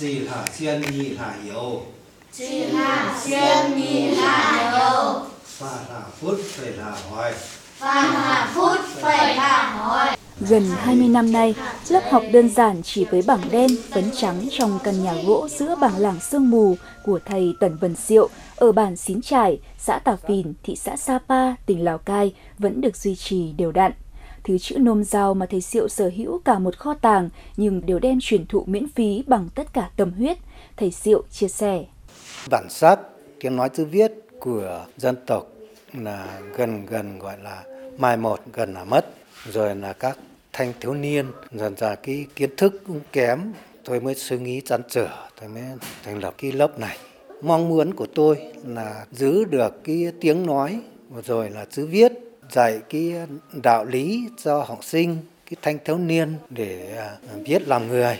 Chỉ hạ xiên nhị hạ yếu, Chỉ hạ xuyên nhị hạ yếu và hạ phút phải hạ hoài. Và hạ phút phải hạ hỏi Gần 20 năm nay, lớp học đơn giản chỉ với bảng đen, phấn trắng trong căn nhà gỗ giữa bảng làng sương mù của thầy Tần Vân Siệu ở bản Xín Trải, xã Tà Phìn, thị xã Sapa, tỉnh Lào Cai vẫn được duy trì đều đặn. Thứ chữ nôm giao mà thầy Diệu sở hữu cả một kho tàng, nhưng đều đem truyền thụ miễn phí bằng tất cả tâm huyết. Thầy Diệu chia sẻ. Bản sắc, tiếng nói chữ viết của dân tộc là gần gần gọi là mai một, gần là mất rồi là các thanh thiếu niên dần dần cái kiến thức cũng kém, tôi mới suy nghĩ chăn trở, tôi mới thành lập cái lớp này mong muốn của tôi là giữ được cái tiếng nói, rồi là chữ viết dạy cái đạo lý cho học sinh cái thanh thiếu niên để à, biết làm người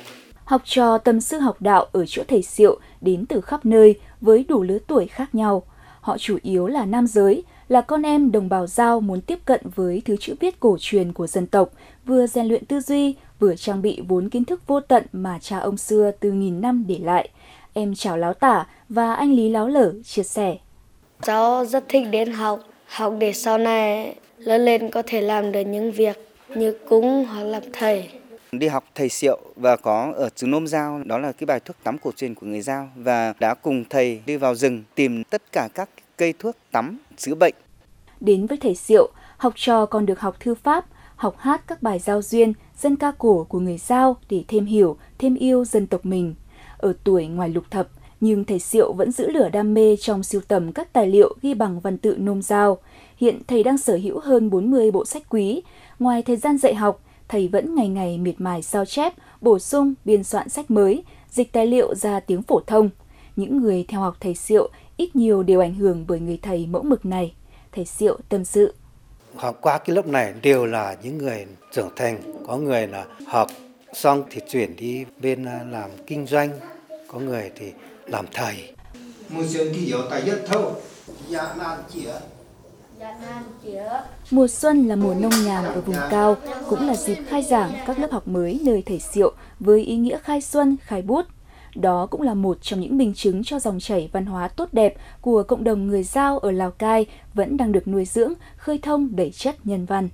Học trò tâm sư học đạo ở chỗ thầy Siệu đến từ khắp nơi với đủ lứa tuổi khác nhau. Họ chủ yếu là nam giới, là con em đồng bào giao muốn tiếp cận với thứ chữ viết cổ truyền của dân tộc, vừa rèn luyện tư duy, vừa trang bị vốn kiến thức vô tận mà cha ông xưa từ nghìn năm để lại. Em chào láo tả và anh Lý láo lở chia sẻ. Cháu rất thích đến học, học để sau này lớn lên có thể làm được những việc như cúng hoặc làm thầy. đi học thầy Siệu và có ở xứ Nôm Giao đó là cái bài thuốc tắm cổ truyền của người Giao và đã cùng thầy đi vào rừng tìm tất cả các cây thuốc tắm chữa bệnh Đến với thầy Siệu, học trò còn được học thư pháp, học hát các bài giao duyên, dân ca cổ của người Giao để thêm hiểu, thêm yêu dân tộc mình. Ở tuổi ngoài lục thập, nhưng thầy Siệu vẫn giữ lửa đam mê trong siêu tầm các tài liệu ghi bằng văn tự nôm giao. Hiện thầy đang sở hữu hơn 40 bộ sách quý. Ngoài thời gian dạy học, thầy vẫn ngày ngày miệt mài sao chép, bổ sung, biên soạn sách mới, dịch tài liệu ra tiếng phổ thông. Những người theo học thầy Siệu ít nhiều đều ảnh hưởng bởi người thầy mẫu mực này. Thầy Siệu tâm sự. học qua cái lớp này đều là những người trưởng thành có người là học xong thì chuyển đi bên à, làm kinh doanh có người thì làm thầy. Dạ chĩa Mùa xuân là mùa nông nhàn ở vùng cao, cũng là dịp khai giảng các lớp học mới nơi thầy Siệu với ý nghĩa khai xuân, khai bút. Đó cũng là một trong những minh chứng cho dòng chảy văn hóa tốt đẹp của cộng đồng người Giao ở Lào Cai vẫn đang được nuôi dưỡng, khơi thông đầy chất nhân văn.